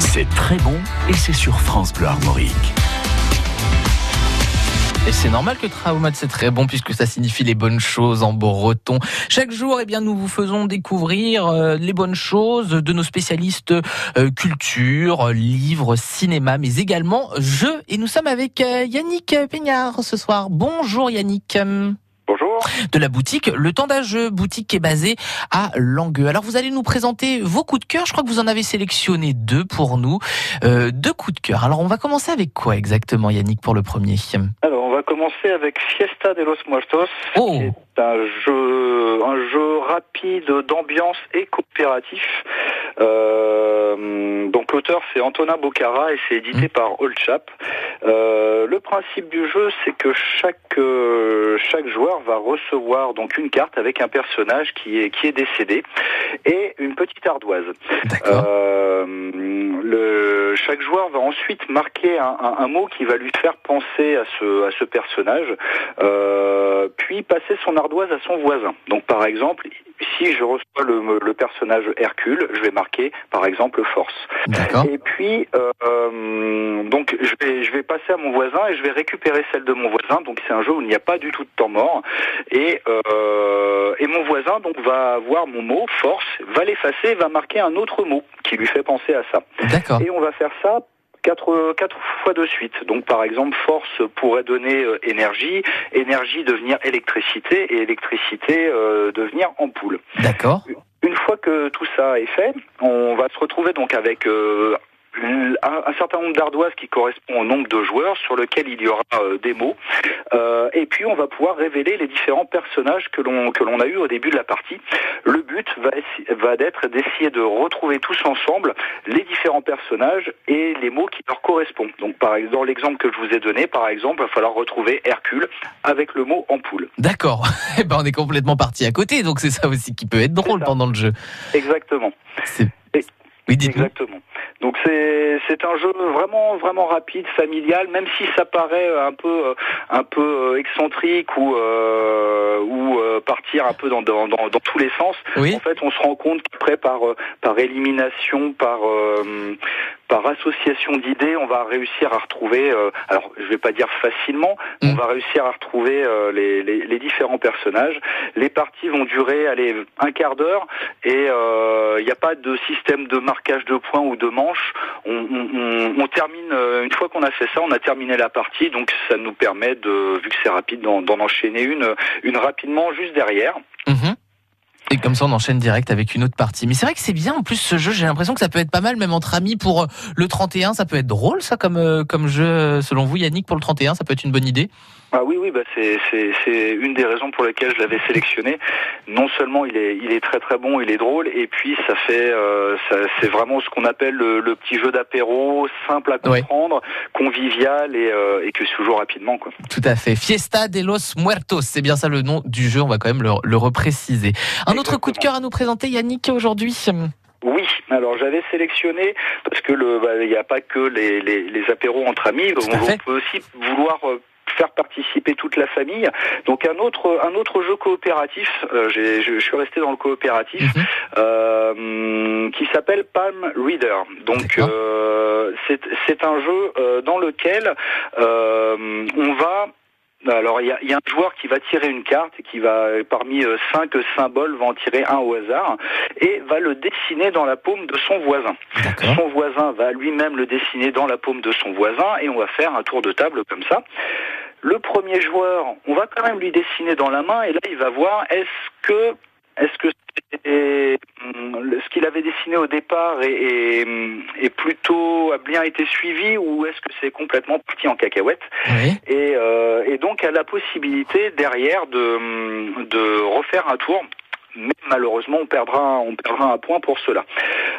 C'est très bon et c'est sur France Bleu Armorique. Et c'est normal que Traumad c'est très bon puisque ça signifie les bonnes choses en breton. Chaque jour, eh bien, nous vous faisons découvrir euh, les bonnes choses de nos spécialistes euh, culture, livres, cinéma, mais également jeux. Et nous sommes avec euh, Yannick Peignard ce soir. Bonjour Yannick. De la boutique Le Temps d'un jeu, boutique qui est basée à Langueux. Alors vous allez nous présenter vos coups de cœur. Je crois que vous en avez sélectionné deux pour nous. Euh, deux coups de cœur. Alors on va commencer avec quoi exactement Yannick pour le premier? Alors on va commencer avec Fiesta de los Muertos. Oh. C'est un jeu, un jeu rapide d'ambiance et coopératif. Euh, donc l'auteur c'est Antonin Bocara et c'est édité Mm. par Old Chap. Euh, le principe du jeu c'est que chaque euh, chaque joueur va recevoir donc une carte avec un personnage qui est qui est décédé et une petite ardoise. Euh, le, chaque joueur va ensuite marquer un, un- un mot qui va lui faire penser à ce, à ce personnage, puis passer son ardoise à son voisin. Donc par exemple, si je reçois le, le personnage Hercule, je vais marquer par exemple force. Et puis donc je vais je vais passer à mon voisin et je vais récupérer celle de mon voisin. Donc c'est un jeu où il n'y a pas du tout de temps mort. Et euh, et mon voisin donc va avoir mon mot force, va l'effacer, va marquer un autre mot qui lui fait penser à ça. D'accord. Et on va faire ça quatre, quatre fois de suite. Donc par exemple, force pourrait donner euh, énergie, énergie devenir électricité et électricité euh, devenir ampoule. D'accord. Une fois que tout ça est fait, on va se retrouver donc avec euh, un, certain nombre d'ardoises qui correspond au nombre de joueurs sur lequel il y aura euh, des mots. Euh, et puis on va pouvoir révéler les différents personnages que l'on que l'on a eu au début de la partie. Le but va, va d'être d'essayer de retrouver tous ensemble les différents personnages et les mots qui leur correspondent. Donc par exemple, dans l'exemple que je vous ai donné, par exemple, il va falloir retrouver Hercule avec le mot ampoule. D'accord. Eh ben on est complètement parti à côté, donc c'est ça aussi qui peut être drôle pendant le jeu. Exactement. C'est- Oui. Exactement. Donc c'est c'est un jeu vraiment vraiment rapide, familial, même si ça paraît un peu euh, un peu euh, excentrique ou euh, ou euh, partir un peu dans dans, dans, dans tous les sens. Oui. En fait, on se rend compte qu'après par euh, par élimination, par euh, par association d'idées, on va réussir à retrouver. euh, alors, je vais pas dire facilement, mais Mm. on va réussir à retrouver euh, les, les les différents personnages. Les parties vont durer allez un quart d'heure et il n'y a pas de système de marquage de points ou de manches. On, on- on- on termine euh, une fois qu'on a fait ça, on a terminé la partie, donc ça nous permet de, vu que c'est rapide, d'en enchaîner une, une rapidement juste derrière. Mhm. Et comme ça, on enchaîne direct avec une autre partie. Mais c'est vrai que c'est bien. En plus, ce jeu, j'ai l'impression que ça peut être pas mal, même entre amis pour euh, le 31. Ça peut être drôle, ça, comme, euh, comme jeu. Selon vous, Yannick, pour le 31, ça peut être une bonne idée? Ah oui, oui, bah c'est c'est c'est une des raisons pour lesquelles je l'avais sélectionné. Non seulement il est il est très très bon, il est drôle, et puis ça fait euh, ça- c'est vraiment ce qu'on appelle le, le petit jeu d'apéro, simple à comprendre, convivial et euh, et que se joue rapidement quoi. Tout à fait. Fiesta de los Muertos. C'est bien ça le nom du jeu. On va quand même le, le repréciser. Un autre coup de cœur à nous présenter, Yannick, aujourd'hui? Oui, alors j'avais sélectionné parce que le bah, il n'y a pas que les, les, les apéros entre amis, on, peut aussi vouloir euh, faire participer toute la famille. Donc un autre un autre jeu coopératif, euh, j'ai- je, je suis resté dans le coopératif, Mhm. euh, qui s'appelle Palm Reader. Donc euh, c'est c'est un jeu euh, dans lequel euh, on va alors il y a, y a un joueur qui va tirer une carte et qui va parmi euh, cinq symboles va en tirer un au hasard et va le dessiner dans la paume de son voisin. D'accord. Son voisin va lui-même le dessiner dans la paume de son voisin et on va faire un tour de table comme ça. Le premier joueur, on va quand même lui dessiner dans la main et là il va voir est-ce que est-ce que ce qu'il avait dessiné au départ est, est, est plutôt a bien été suivi ou est-ce que c'est complètement parti en cacahuète Oui. et, euh, et donc a la possibilité derrière de, de refaire un tour. Mais malheureusement, on perdra, un- on perdra un point pour cela.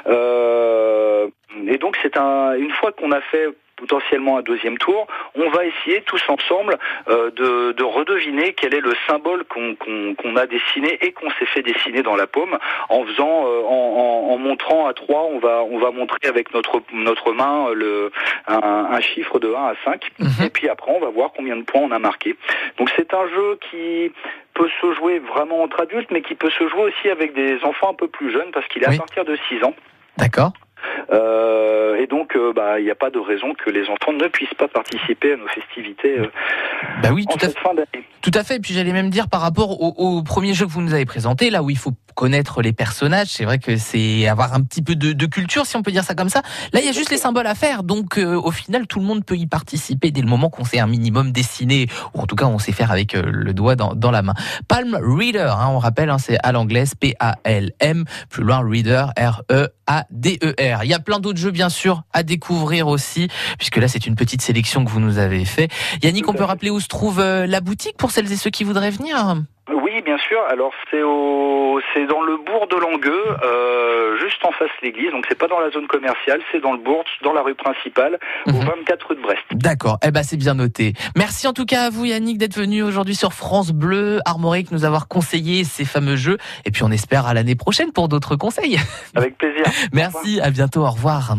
Euh, et donc, c'est un, une fois qu'on a fait potentiellement un deuxième tour, on va essayer tous ensemble euh, de, de redeviner quel est le symbole qu'on a dessiné et qu'on s'est fait dessiner dans la paume en faisant, euh, en, en- en montrant à trois, on va, on va montrer avec notre, notre main euh, le, un, un chiffre de 1 à 5 Mhm. et puis après on va voir combien de points on a marqué. Donc c'est un jeu qui peut se jouer vraiment entre adultes mais qui peut se jouer aussi avec des enfants un peu plus jeunes parce qu'il est Oui. à partir de 6 ans. D'accord. Euh, et donc, euh, bah, il n'y a pas de raison que les enfants ne puissent pas participer à nos festivités euh, Bah oui, en tout à cette fin d'année. Tout à fait. Et puis j'allais même dire par rapport au, au premier jeu que vous nous avez présenté, là où il faut connaître les personnages, c'est vrai que c'est avoir un petit peu de, de culture, si on peut dire ça comme ça. Là, il y a juste les symboles à faire. Donc euh, au final, tout le monde peut y participer dès le moment qu'on sait un minimum dessiner, ou en tout cas on sait faire avec euh, le doigt dans, dans la main. Palm Reader, hein, on rappelle, hein, c'est à l'anglaise P-A-L-M, plus loin Reader, R-E-A-D-E-R. Il y a plein d'autres jeux bien sûr à découvrir aussi, puisque là c'est une petite sélection que vous nous avez fait. Yannick, on peut rappeler où se trouve euh, la boutique pour celles et ceux qui voudraient venir? Oui, bien sûr. Alors c'est au, c'est dans le bourg de Langueux, euh, juste en face de l'église. Donc c'est pas dans la zone commerciale, c'est dans le bourg, dans la rue principale, au Mhm. 24 rue de Brest. D'accord, eh ben c'est bien noté. Merci en tout cas à vous Yannick d'être venu aujourd'hui sur France Bleu Armorique nous avoir conseillé ces fameux jeux et puis on espère à l'année prochaine pour d'autres conseils. Avec plaisir. Merci, à bientôt, au revoir.